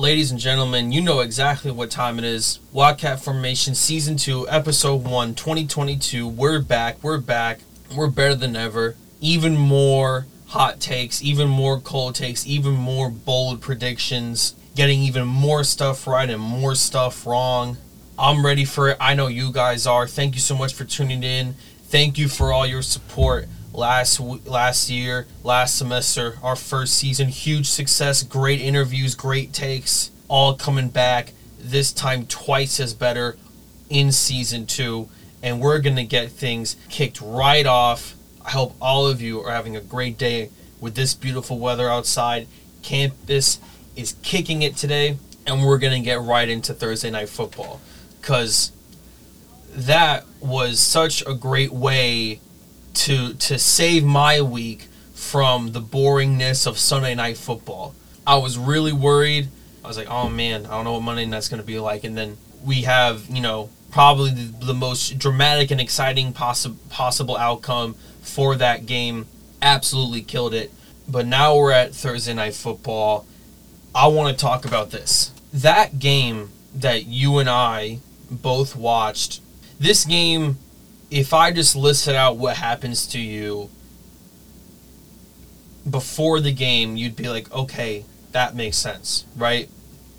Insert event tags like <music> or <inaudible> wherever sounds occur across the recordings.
Ladies and gentlemen, you know exactly what time it is. Wildcat Formation Season 2, Episode 1, 2022. We're back. We're back. We're better than ever. Even more hot takes, even more cold takes, even more bold predictions, getting even more stuff right and more stuff wrong. I'm ready for it. I know you guys are. Thank you so much for tuning in. Thank you for all your support last last year, last semester, our first season. Huge success, great interviews, great takes, all coming back. This time twice as better in season two, and we're gonna get things kicked right off. I hope all of you are having a great day with this beautiful weather outside. Campus is kicking it today, and we're gonna get right into Thursday night football because that was such a great way to to save my week from the boringness of Sunday night football. I was really worried. I was like, oh man, I don't know what Monday night's going to be like. And then we have, you know, probably the, the most dramatic and exciting possi- possible outcome for that game. Absolutely killed it. But now we're at Thursday night football. I want to talk about this. That game that you and I both watched, this game if I just listed out what happens to you before the game, you'd be like, okay, that makes sense, right?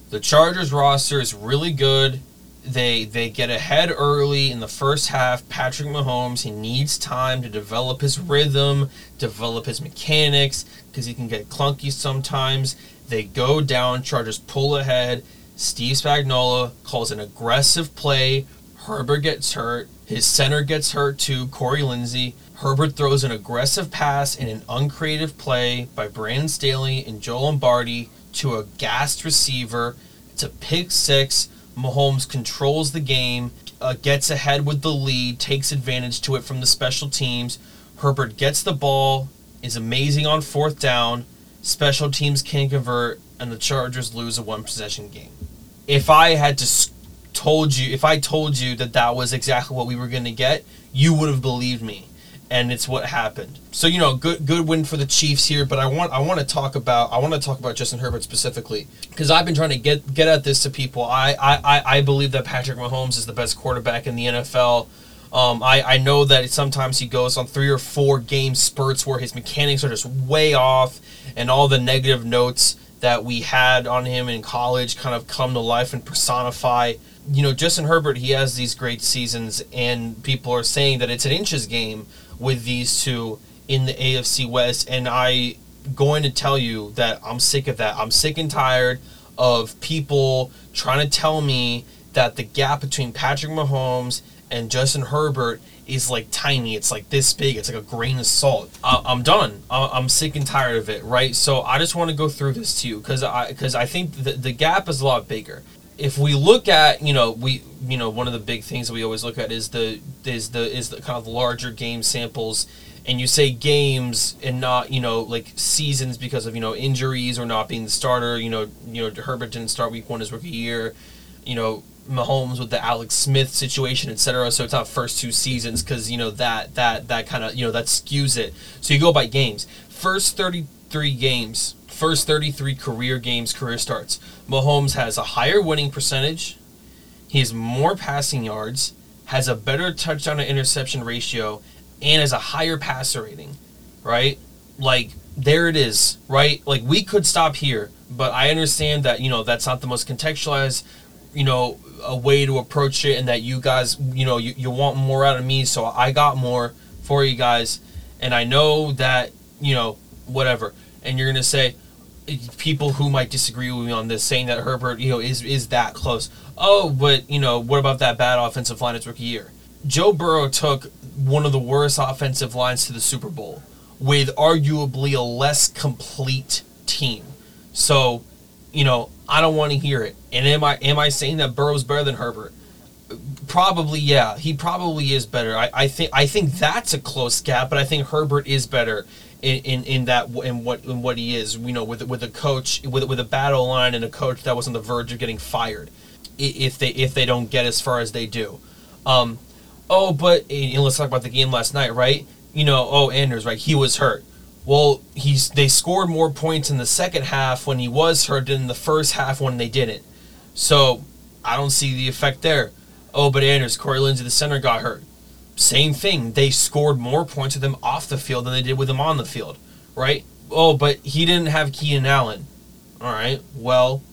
The Chargers roster is really good. They they get ahead early in the first half. Patrick Mahomes, he needs time to develop his rhythm, develop his mechanics, because he can get clunky sometimes. They go down, Chargers pull ahead. Steve Spagnuolo calls an aggressive play. Herbert gets hurt. His center gets hurt too, Corey Linsley. Herbert throws an aggressive pass in an uncreative play by Brandon Staley and Joe Lombardi to a gassed receiver. It's a pick six. Mahomes controls the game, uh, gets ahead with the lead, takes advantage to it from the special teams. Herbert gets the ball, is amazing on fourth down. Special teams can't convert, and the Chargers lose a one possession game. If I had to told you, if I told you that that was exactly what we were going to get, you would have believed me. And it's what happened. So you know, good good win for the Chiefs here. But I want I want to talk about I want to talk about Justin Herbert specifically because I've been trying to get get at this to people. I I, I believe that Patrick Mahomes is the best quarterback in the NFL. Um, I, I know that sometimes he goes on three or four game spurts where his mechanics are just way off, and all the negative notes that we had on him in college kind of come to life and personify you know, Justin Herbert, he has these great seasons, and people are saying that it's an inches game with these two in the AFC West. And I going to tell you that I'm sick of that. I'm sick and tired of people trying to tell me that the gap between Patrick Mahomes and Justin Herbert is like tiny. It's like this big. It's like a grain of salt. I'm done. I'm sick and tired of it. Right. So I just want to go through this to you because I because I think the, the gap is a lot bigger if we look at you know we you know one of the big things that we always look at is the is the is the kind of larger game samples and you say games and not you know like seasons because of you know injuries or not being the starter you know you know Herbert didn't start week one his rookie year you know Mahomes with the Alex Smith situation etc so it's not first two seasons because you know that that that kind of you know that skews it so you go by games first 33 games first 33 career games, career starts, Mahomes has a higher winning percentage. He has more passing yards, has a better touchdown to interception ratio, and has a higher passer rating, right? Like, there it is, right? Like, we could stop here, but I understand that, you know, that's not the most contextualized, you know, a way to approach it, and that you guys, you know, you, you want more out of me, so I got more for you guys. And I know that, you know, whatever. And you're to say, people who might disagree with me on this, saying that Herbert, you know, is is that close. Oh, but you know, what about that bad offensive line its rookie year? Joe Burrow took one of the worst offensive lines to the Super Bowl with arguably a less complete team. So, you know, I don't want to hear it. And am I am I saying that Burrow's better than Herbert? Probably, yeah. He probably is better. I, I think I think that's a close gap, but I think Herbert is better in, in, in that in what in what he is. You know, with with a coach with with a battle line and a coach that was on the verge of getting fired, if they if they don't get as far as they do. Um, oh, but let's talk about the game last night, right? You know, oh Anders, right? He was hurt. Well, he's they scored more points in the second half when he was hurt than in the first half when they didn't. So I don't see the effect there. Oh, but Anders, Corey Linsley, the center, got hurt. Same thing. They scored more points with him off the field than they did with him on the field, right? Oh, but he didn't have Keenan Allen. All right. Well,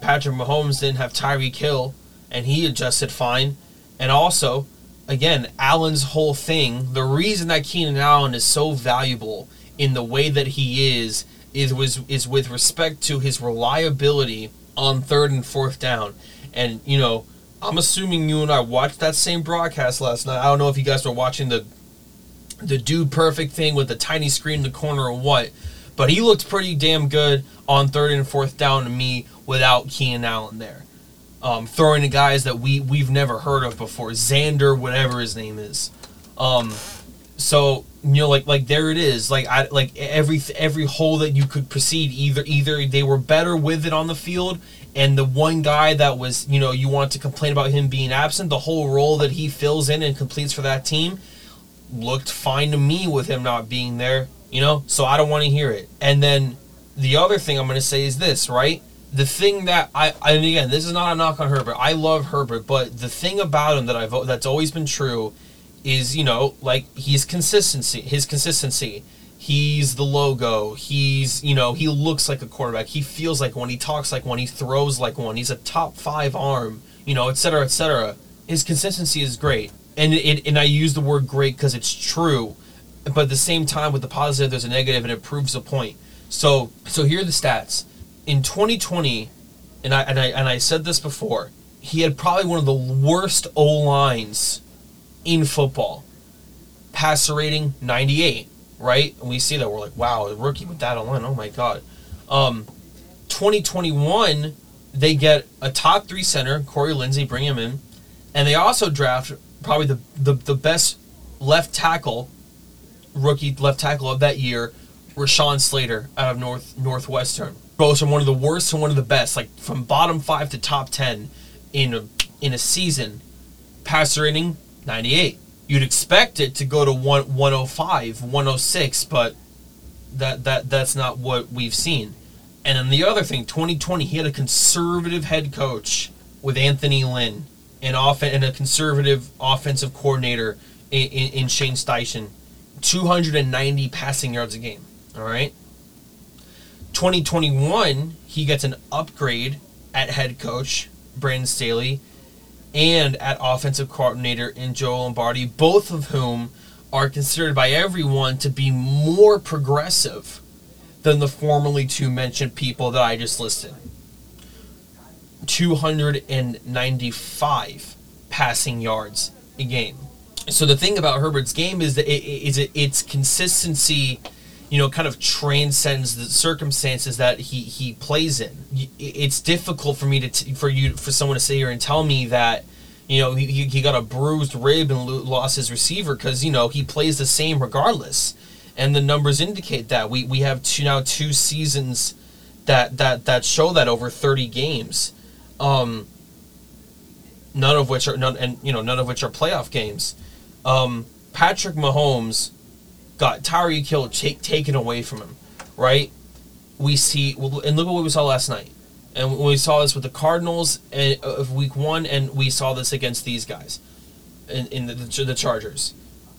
Patrick Mahomes didn't have Tyreek Hill, and he adjusted fine. And also, again, Allen's whole thing, the reason that Keenan Allen is so valuable in the way that he is is was is with respect to his reliability on third and fourth down. And you know, I'm assuming you and I watched that same broadcast last night. I don't know if you guys were watching the the dude perfect thing with the tiny screen in the corner or what, but he looked pretty damn good on third and fourth down to me without Keenan Allen there. Um, throwing to guys that we we've never heard of before, Xander, whatever his name is. Um, so you know, like like there it is. Like I like every every hole that you could proceed. Either either they were better with it on the field, and the one guy that was you know you want to complain about him being absent, the whole role that he fills in and completes for that team looked fine to me with him not being there. You know, so I don't want to hear it. And then the other thing I'm going to say is this, right? the thing that I, I and again, this is not a knock on Herbert. I love Herbert, but the thing about him that I've that's always been true is you know like he's consistency. His consistency. He's the logo. He's you know he looks like a quarterback. He feels like one. He talks like one. He throws like one. He's a top five arm. You know, et cetera, et cetera. His consistency is great, and it and I use the word great because it's true, but at the same time with the positive there's a negative and it proves a point. So so here are the stats in 2020, and I and I and I said this before, he had probably one of the worst O lines in football. Passer rating 98, right? And we see that we're like, wow, a rookie with that O line, oh my god. Um, 2021, they get a top three center, Corey Linsley, bring him in, and they also draft probably the the, the best left tackle, rookie left tackle of that year, Rashawn Slater out of North Northwestern goes from one of the worst to one of the best, like from bottom five to top ten in a in a season. Passer rating ninety eight. You'd expect it to go to one, 105, 106, but that that that's not what we've seen. And then the other thing, 2020, he had a conservative head coach with Anthony Lynn, and off and a conservative offensive coordinator in, in, in Shane Steichen, 290 passing yards a game. All right, 2021, he gets an upgrade at head coach, Brandon Staley, and at offensive coordinator in Joe Lombardi, both of whom are considered by everyone to be more progressive than the formerly two mentioned people that I just listed. 295 passing yards a game. So the thing about Herbert's game is that it, it, its consistency you know, kind of transcends the circumstances that he he plays in. It's difficult for me to t- for you for someone to sit here and tell me that you know he, he got a bruised rib and lost his receiver because you know he plays the same regardless, and the numbers indicate that we we have two now two seasons that that that show that over thirty games. Um, none of which are none and you know none of which are playoff games. Um, Patrick Mahomes got Tyreek Hill take, taken away from him, right? We see, and look at what we saw last night. And we saw this with the Cardinals uh, of week one, and we saw this against these guys in, in the, the Chargers.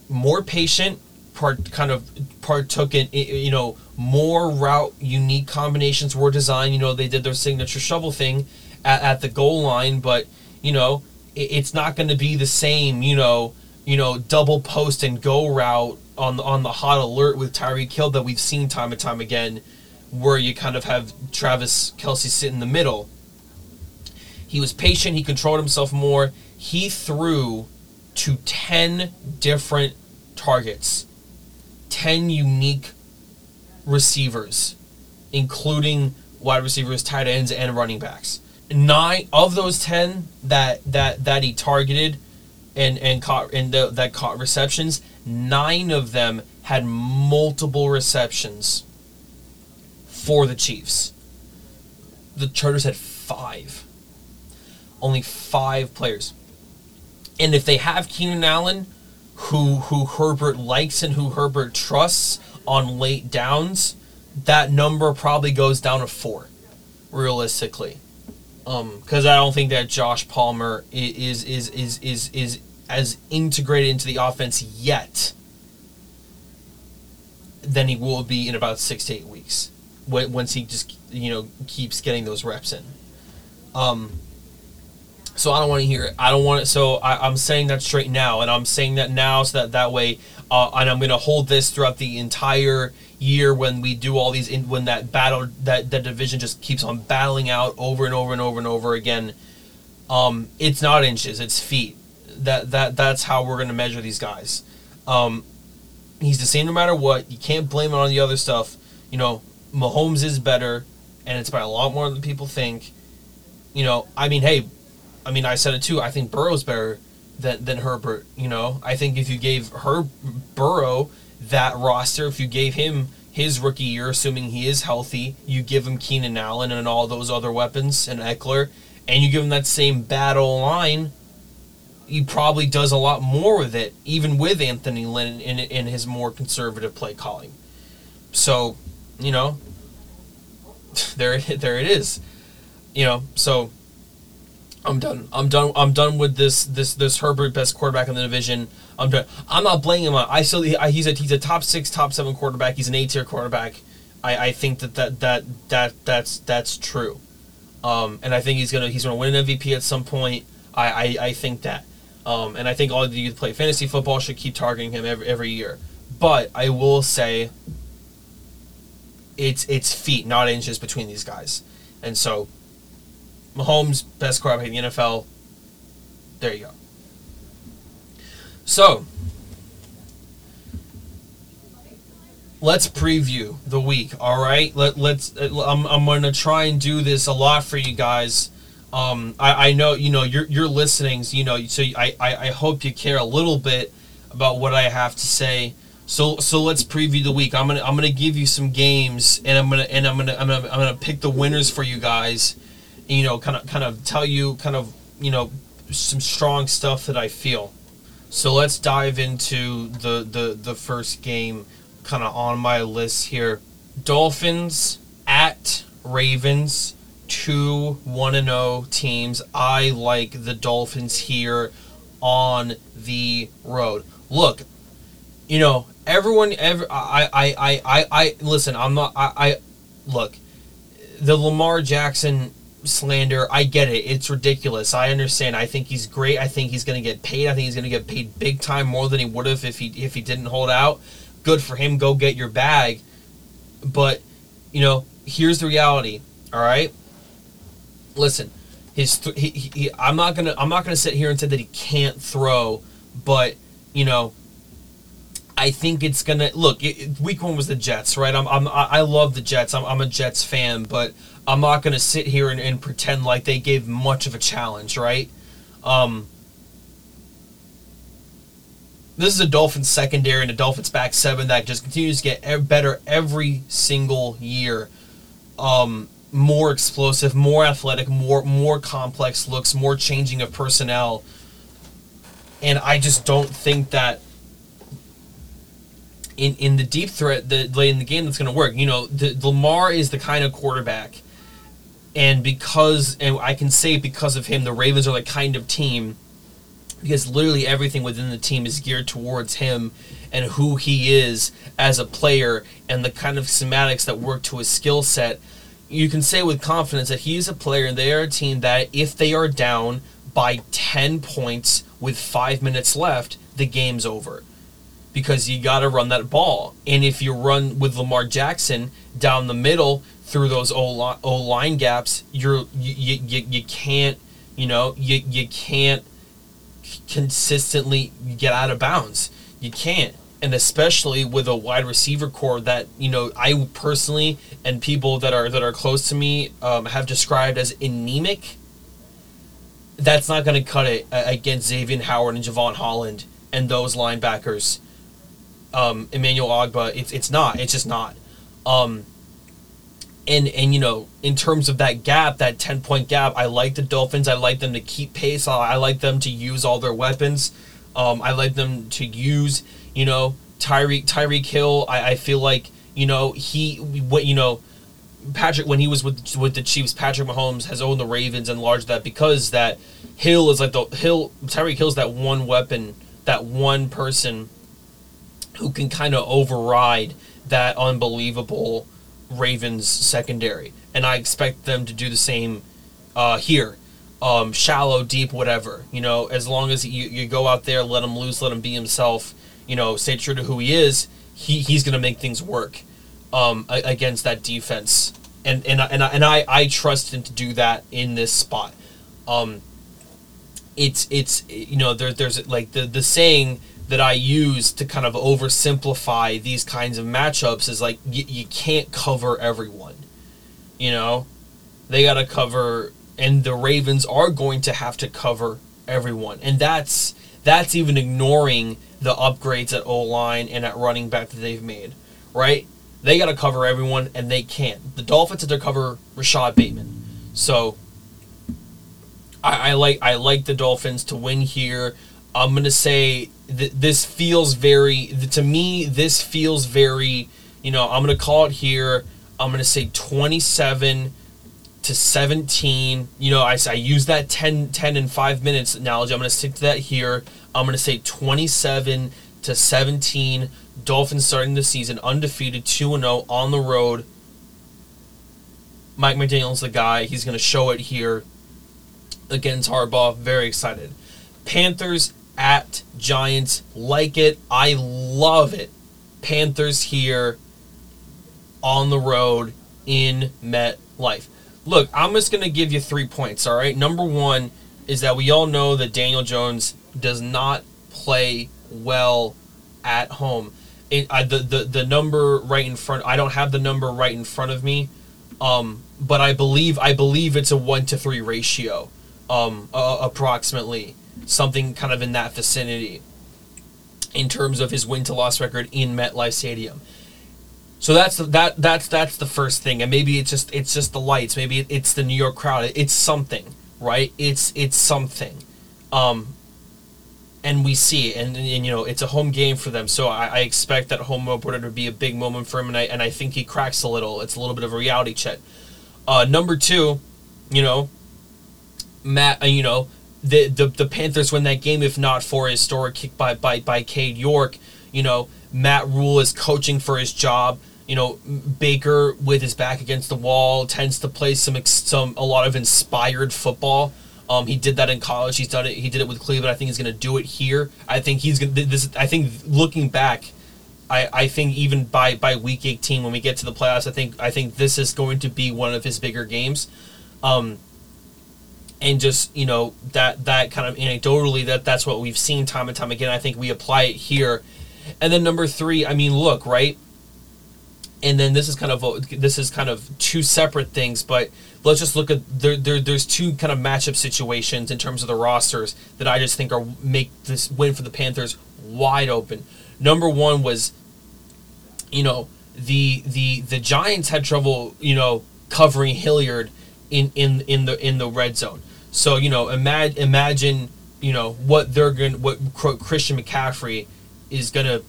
More patient, part kind of partook in you know more route unique combinations were designed. You know they did their signature shovel thing at, at the goal line, but you know it, it's not going to be the same. You know you know double post and go route on the, on the hot alert with Tyreek Hill that we've seen time and time again, where you kind of have Travis Kelce sit in the middle. He was patient. He controlled himself more. He threw to ten different targets, ten unique receivers, including wide receivers, tight ends, and running backs. Nine of those ten that that that he targeted and and caught and the, that caught receptions, nine of them had multiple receptions for the Chiefs. The Chargers had five. Only five players. And if they have Keenan Allen, who who Herbert likes and who Herbert trusts, on late downs, that number probably goes down to four, realistically. Um, because I don't think that Josh Palmer is is is is is as integrated into the offense yet than he will be in about six to eight weeks once he just you know keeps getting those reps in. Um, so I don't want to hear it. I don't want it. So I, am saying that straight now, and I'm saying that now so that that way, uh, and I'm going to hold this throughout the entire year when we do all these. In, when that battle, that that division just keeps on battling out over and over and over and over again. Um, it's not inches, it's feet. That that that's how we're going to measure these guys. Um, he's the same no matter what. You can't blame it on the other stuff. You know, Mahomes is better, and it's by a lot more than people think. You know, I mean, hey, I mean, I said it too. I think Burrow's better than than Herbert. You know, I think if you gave her Burrow that roster, if you gave him his rookie year, assuming he is healthy, you give him Keenan Allen and all those other weapons and Ekeler, and you give him that same battle line, he probably does a lot more with it, even with Anthony Lynn in, in his more conservative play calling. So, you know, <laughs> there there it is. You know, so I'm done. I'm done. I'm done with this. This this Herbert best quarterback in the division. I'm done. I'm not blaming him. I still he's a he's a top six, top seven quarterback. He's an A tier quarterback. I, I think that, that that that that's that's true. Um, and I think he's gonna he's gonna win an MVP at some point. I I, I think that. Um, and I think all of you play fantasy football should keep targeting him every every year. But I will say. It's it's feet, not inches between these guys, and so Mahomes, best quarterback in the NFL. There you go. So, let's preview the week. All right, Let let's. I'm I'm gonna try and do this a lot for you guys. Um, I, I know you know your your listenings. You know, so I, I I hope you care a little bit about what I have to say. So so let's preview the week. I'm gonna I'm gonna give you some games, and I'm gonna and I'm gonna I'm gonna I'm gonna pick the winners for you guys you know, kind of kind of tell you kind of you know some strong stuff that I feel. So let's dive into the the the first game, kind of on my list here. Dolphins at Ravens, two one and zero oh teams. I like the Dolphins here on the road. Look, you know everyone. Ever I I I I I listen. I'm not. I I look. The Lamar Jackson slander. I get it. It's ridiculous. I understand. I think he's great. I think he's going to get paid. I think he's going to get paid big time more than he would have if he if he didn't hold out. Good for him. Go get your bag. But, you know, here's the reality. All right? Listen. His th- he, he, I'm not to I'm not to sit here and say that he can't throw, but, you know, I think it's gonna look. It, week one was the Jets, right? I'm, I'm I love the Jets. I'm, I'm a Jets fan, but I'm not gonna sit here and, and pretend like they gave much of a challenge, right? Um, this is a Dolphins secondary and a Dolphins back seven that just continues to get better every single year. Um, more explosive, more athletic, more more complex looks, more changing of personnel. And I just don't think that in in the deep threat the late in the game that's going to work. You know, the, Lamar is the kind of quarterback, and because and I can say because of him, the Ravens are the kind of team because literally everything within the team is geared towards him and who he is as a player and the kind of schematics that work to his skill set. You can say with confidence that he's a player and they are a team that if they are down by 10 points with five minutes left, the game's over because you got to run that ball. And if you run with Lamar Jackson down the middle through those O line gaps, you're you, you, you can't you know you you can't consistently get out of bounds. You can't. And especially with a wide receiver core that you know I personally and people that are that are close to me um, have described as anemic. That's not going to cut it against Xavier Howard and Jevon Holland and those linebackers um, Emmanuel Ogbah. It's it's not. It's just not. Um, and and you know, in terms of that gap, that ten point gap, I like the Dolphins. I like them to keep pace. I like them to use all their weapons. Um, I like them to use you know Tyreek Tyreek Hill, I, I feel like you know he what you know Patrick when he was with with the Chiefs, Patrick Mahomes has owned the Ravens and large that because that Hill is like the Hill Tyreek Hill's that one weapon, that one person who can kind of override that unbelievable Ravens secondary, and I expect them to do the same uh, here. Um, shallow, deep, whatever. You know, as long as you, you go out there, let him loose, let him be himself. You know, stay true to who he is. He he's gonna make things work um, against that defense, and and and I, and I I trust him to do that in this spot. Um, it's it's you know there there's like the the saying that I use to kind of oversimplify these kinds of matchups is like y- you can't cover everyone. You know, they got to cover, and the Ravens are going to have to cover everyone, and that's that's even ignoring the upgrades at O line and at running back that they've made, right? They got to cover everyone, and they can't. The Dolphins had to cover Rashod Bateman, so I, I like I like the Dolphins to win here. I'm gonna say th- this feels very to me. This feels very. You know, I'm gonna call it here. I'm gonna say 27 to 17. You know, I, I use that 10, 10 and 5 minutes analogy. I'm going to stick to that here. I'm going to say 27 to 17. Dolphins starting the season undefeated, 2 0 on the road. Mike McDaniel's the guy. He's going to show it here against Harbaugh. Very excited. Panthers at Giants. Like it. I love it. Panthers here on the road in MetLife. Look, I'm just going to give you three points, all right? Number one is that we all know that Daniel Jones does not play well at home. It, I, the, the, the number right in front, I don't have the number right in front of me, um, but I believe I believe it's a one to three ratio, um, uh, approximately something kind of in that vicinity, in terms of his win to loss record in MetLife Stadium. So that's that that's that's the first thing, and maybe it's just it's just the lights. Maybe it's the New York crowd. It's something, right? It's it's something, um, and we see it, and, and you know it's a home game for them. So I, I expect that home opener to be a big moment for him, and I and I think he cracks a little. It's a little bit of a reality check. Uh, number two, you know, Matt, uh, you know the, the the Panthers win that game if not for a historic kick by by by Cade York. You know, Matt Rhule is coaching for his job you know Baker with his back against the wall tends to play some some a lot of inspired football. Um, he did that in college. He's done it. He did it with Cleveland. I think he's going to do it here. I think he's going to this. I think looking back, I, I think even by by week 18 when we get to the playoffs, I think I think this is going to be one of his bigger games. Um, and just you know that that kind of anecdotally that that's what we've seen time and time again. I think we apply it here. And then number three, I mean, look, right? And then this is kind of a, this is kind of two separate things but let's just look at there, there there's two kind of matchup situations in terms of the rosters that I just think are make this win for the Panthers wide open. Number 1 was you know the the the Giants had trouble, you know, covering Hilliard in in in the in the red zone. So, you know, imagine imagine, you know, what they're going what Christian McCaffrey is to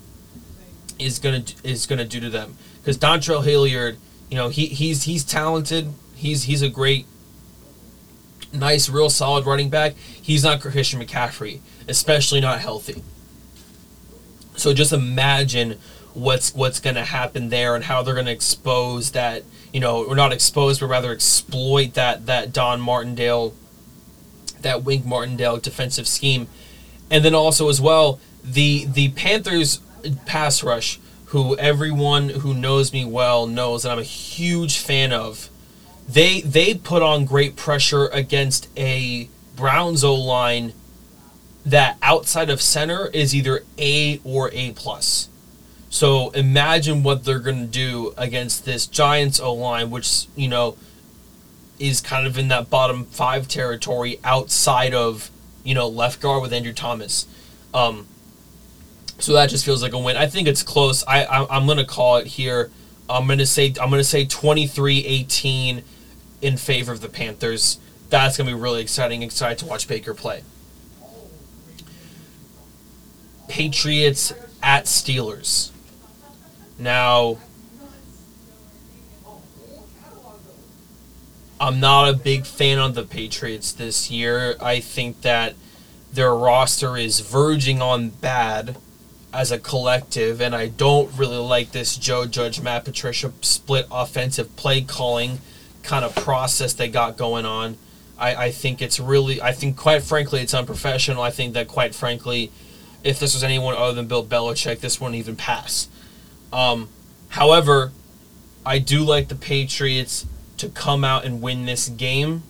is to is to do to them because Dontrell Hilliard, you know, he he's he's talented. He's he's a great, nice, real solid running back. He's not Christian McCaffrey, especially not healthy. So just imagine what's what's going to happen there and how they're going to expose that you know or not expose but rather exploit that that Don Martindale that Wink Martindale defensive scheme and then also as well the the Panthers pass rush who everyone who knows me well knows that I'm a huge fan of. They they put on great pressure against a Browns O line that outside of center is either A or A plus. So imagine what they're to do against this Giants O line, which you know is kind of in that bottom five territory outside of you know left guard with Andrew Thomas. Um, so that just feels like a win. I think it's close. I, I am gonna call it here. I'm gonna say I'm gonna say 23-18 in favor of the Panthers. That's gonna be really exciting. Excited to watch Baker play. Patriots at Steelers. Now, I'm not a big fan of the Patriots this year. I think that their roster is verging on bad as a collective, and I don't really like this Joe Judge, Matt Patricia split offensive play calling kind of process they got going on. I, I think it's really, I think quite frankly, it's unprofessional. I think that quite frankly, if this was anyone other than Bill Belichick, this wouldn't even pass. Um, however, I do like the Patriots to come out and win this game.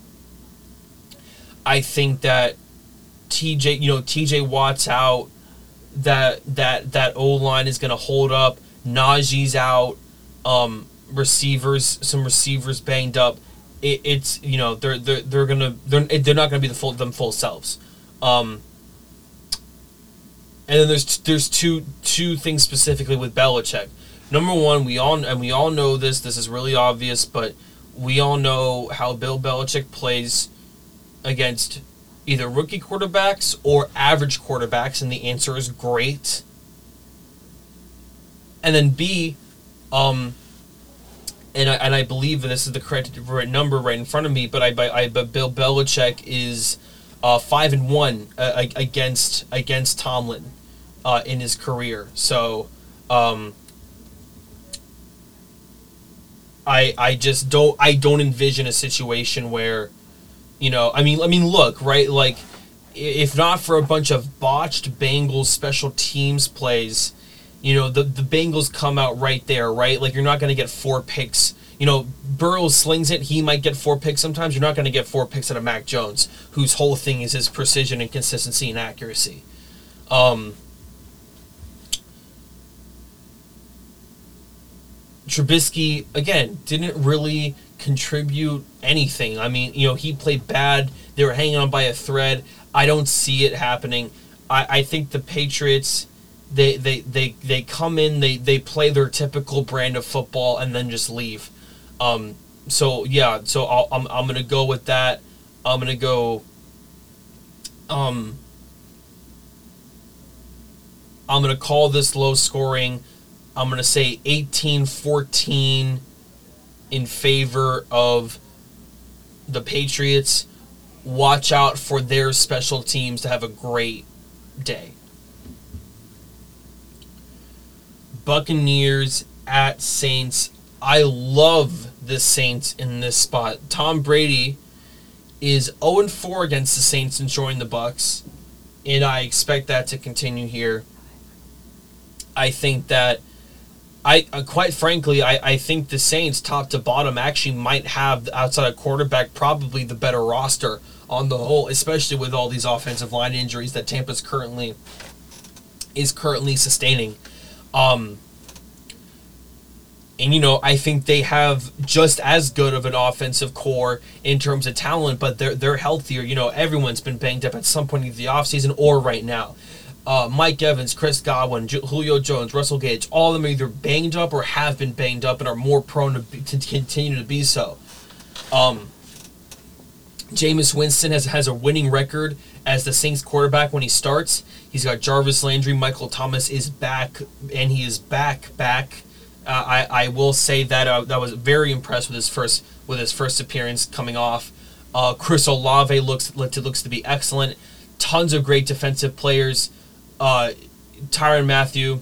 I think that TJ, you know, TJ Watt's out. That that that O line is going to hold up. Najee's out. Um, receivers, some receivers banged up. It, it's you know they're they're they're gonna they're they're not gonna be the full them full selves. Um, and then there's there's two two things specifically with Belichick. Number one, we all and we all know this. This is really obvious, but we all know how Bill Belichick plays against either rookie quarterbacks or average quarterbacks, and the answer is great. And then B, um, and I, and I believe this is the correct number right in front of me, but I, I but Bill Belichick is uh, five and one uh, against against Tomlin uh, in his career. So um, I I just don't I don't envision a situation where you know, I mean, I mean, look, right? Like, if not for a bunch of botched Bengals special teams plays, you know, the the Bengals come out right there, right? Like, you're not going to get four picks. You know, Burrow slings it; he might get four picks. Sometimes you're not going to get four picks out of Mac Jones, whose whole thing is his precision and consistency and accuracy. Um, Trubisky again didn't really contribute anything. I mean, you know, he played bad. They were hanging on by a thread. I don't see it happening. I, I think the Patriots they, they, they, they come in, they, they play their typical brand of football and then just leave. Um, so yeah, so i am I'm, I'm gonna go with that. I'm gonna go. Um, I'm gonna call this low scoring. I'm gonna say 18-14 in favor of the Patriots. Watch out for their special teams to have a great day. Buccaneers at Saints. I love the Saints in this spot. Tom Brady is 0 4 against the Saints and the Bucks, and I expect that to continue here. I think that I uh, quite frankly, I, I think the Saints, top to bottom, actually might have outside of quarterback probably the better roster on the whole, especially with all these offensive line injuries that Tampa's currently is currently sustaining. Um, and you know, I think they have just as good of an offensive core in terms of talent, but they're they're healthier. You know, everyone's been banged up at some point in the offseason or right now uh, Mike Evans, Chris Godwin, Julio Jones, Russell Gage, all of them are either banged up or have been banged up and are more prone to, be, to continue to be so. Um, Jameis Winston has, has a winning record as the Saints quarterback when he starts. He's got Jarvis Landry, Michael Thomas is back, and he is back, back. Uh, I, I will say that uh, that was very impressed with his first with his first appearance coming off. Uh, Chris Olave looks looks to be excellent. Tons of great defensive players uh, Tyrann Mathieu.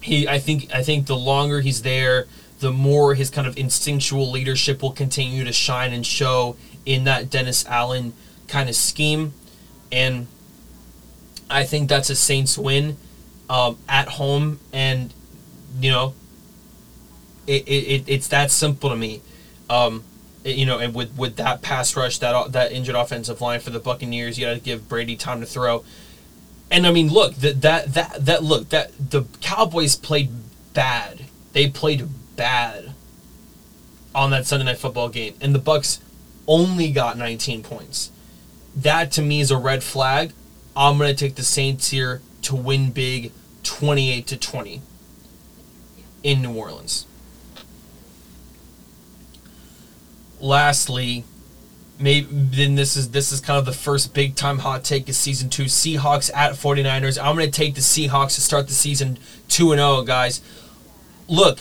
He, I think, I think the longer he's there, the more his kind of instinctual leadership will continue to shine and show in that Dennis Allen kind of scheme, and I think that's a Saints win um, at home, and you know, it, it, it's that simple to me. Um, you know, and with with that pass rush, that that injured offensive line for the Buccaneers, you got to give Brady time to throw. And I mean, look that that that that look that the Cowboys played bad. They played bad on that Sunday night football game, and the Bucks only got 19 points. That to me is a red flag. I'm gonna take the Saints here to win big, 28 to 20 in New Orleans. Lastly, maybe then this is this is kind of the first big time hot take of season two. Seahawks at 49ers. I'm gonna take the Seahawks to start the season two and zero, oh, guys. Look,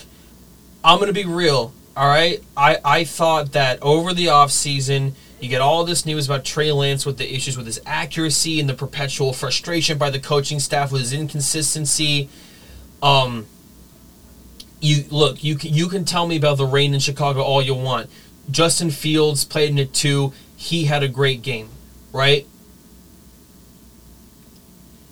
I'm gonna be real. All right, I I thought that over the off season. You get all this news about Trey Lance with the issues with his accuracy and the perpetual frustration by the coaching staff with his inconsistency. Um, you look, you can, you can tell me about the rain in Chicago all you want. Justin Fields played in it too. He had a great game, right?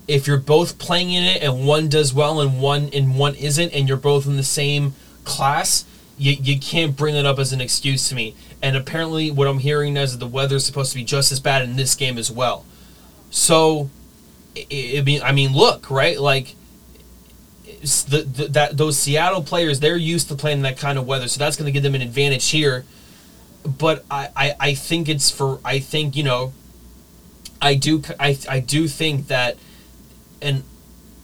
If you're both playing in it and one does well and one and one isn't, and you're both in the same class, you, you can't bring that up as an excuse to me. And apparently, what I'm hearing is that the weather is supposed to be just as bad in this game as well. So, I mean, I mean, look, right? Like, the, the, that those Seattle players, they're used to playing that kind of weather, so that's going to give them an advantage here but I, I, I think it's for I think you know I do I, I do think that and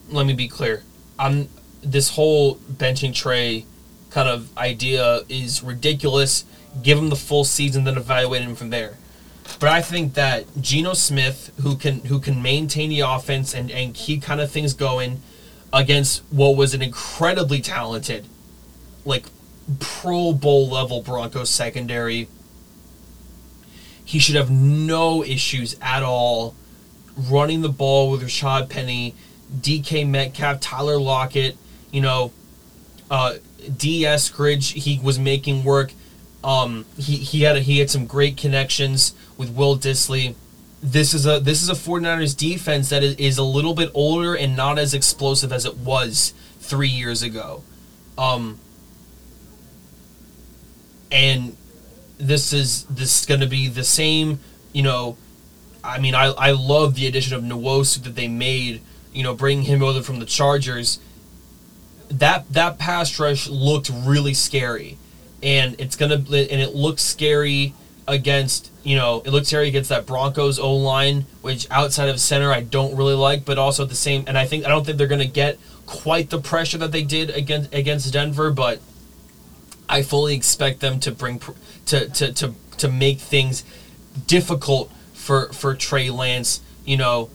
let me be clear I'm this whole benching Trey kind of idea is ridiculous. Give him the full season then evaluate him from there. But I think that Geno Smith who can who can maintain the offense and and keep kind of things going against what was an incredibly talented like Pro Bowl level Broncos secondary. He should have no issues at all running the ball with Rashad Penny, DK Metcalf, Tyler Lockett, you know, uh, D. Eskridge, he was making work. Um, he, he had a, he had some great connections with Will Dissly. This is a this is a 49ers defense that is, is a little bit older and not as explosive as it was three years ago. Um, and this is this is going to be the same. You know, I mean, I I love the addition of Nwosu that they made. You know, bringing him over from the Chargers. That that pass rush looked really scary, and it's gonna and it looks scary against you know it looks scary against that Broncos O line, which outside of center I don't really like, but also at the same and I think I don't think they're gonna get quite the pressure that they did against against Denver, but I fully expect them to bring to to to, to make things difficult for for Trey Lance. You know,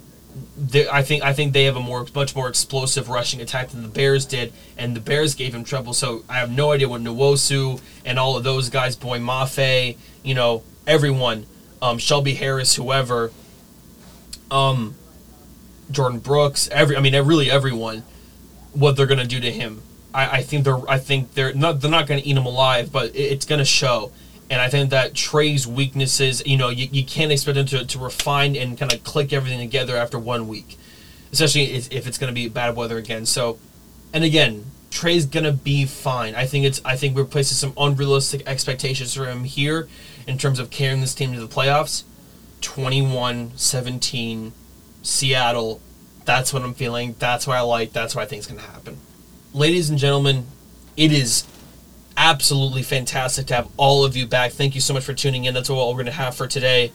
I think I think they have a more much more explosive rushing attack than the Bears did, and the Bears gave him trouble. So I have no idea what Nwosu and all of those guys, Boye Mafe, you know, everyone, um, Shelby Harris, whoever, um, Jordyn Brooks, every I mean, really everyone, what they're gonna do to him. I, I think they're I think they're not they're not going to eat him alive, but it, it's going to show. And I think that Trey's weaknesses, you know, you, you can't expect him to, to refine and kind of click everything together after one week, especially if, if it's going to be bad weather again. So, and again, Trey's gonna be fine. I think it's I think we're placing some unrealistic expectations for him here in terms of carrying this team to the playoffs. 21-17 Seattle. That's what I'm feeling. That's what I like. That's what I think is gonna happen ladies and gentlemen, it is absolutely fantastic to have all of you back. Thank you so much for tuning in. That's all we're going to have for today.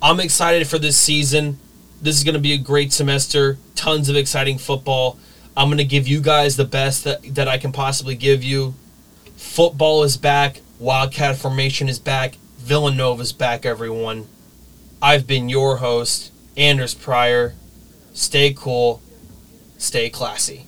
I'm excited for this season. This is going to be a great semester. Tons of exciting football. I'm going to give you guys the best that, that I can possibly give you. Football is back. Wildcat formation is back. Villanova is back, everyone. I've been your host, Anders Pryor. Stay cool. Stay classy.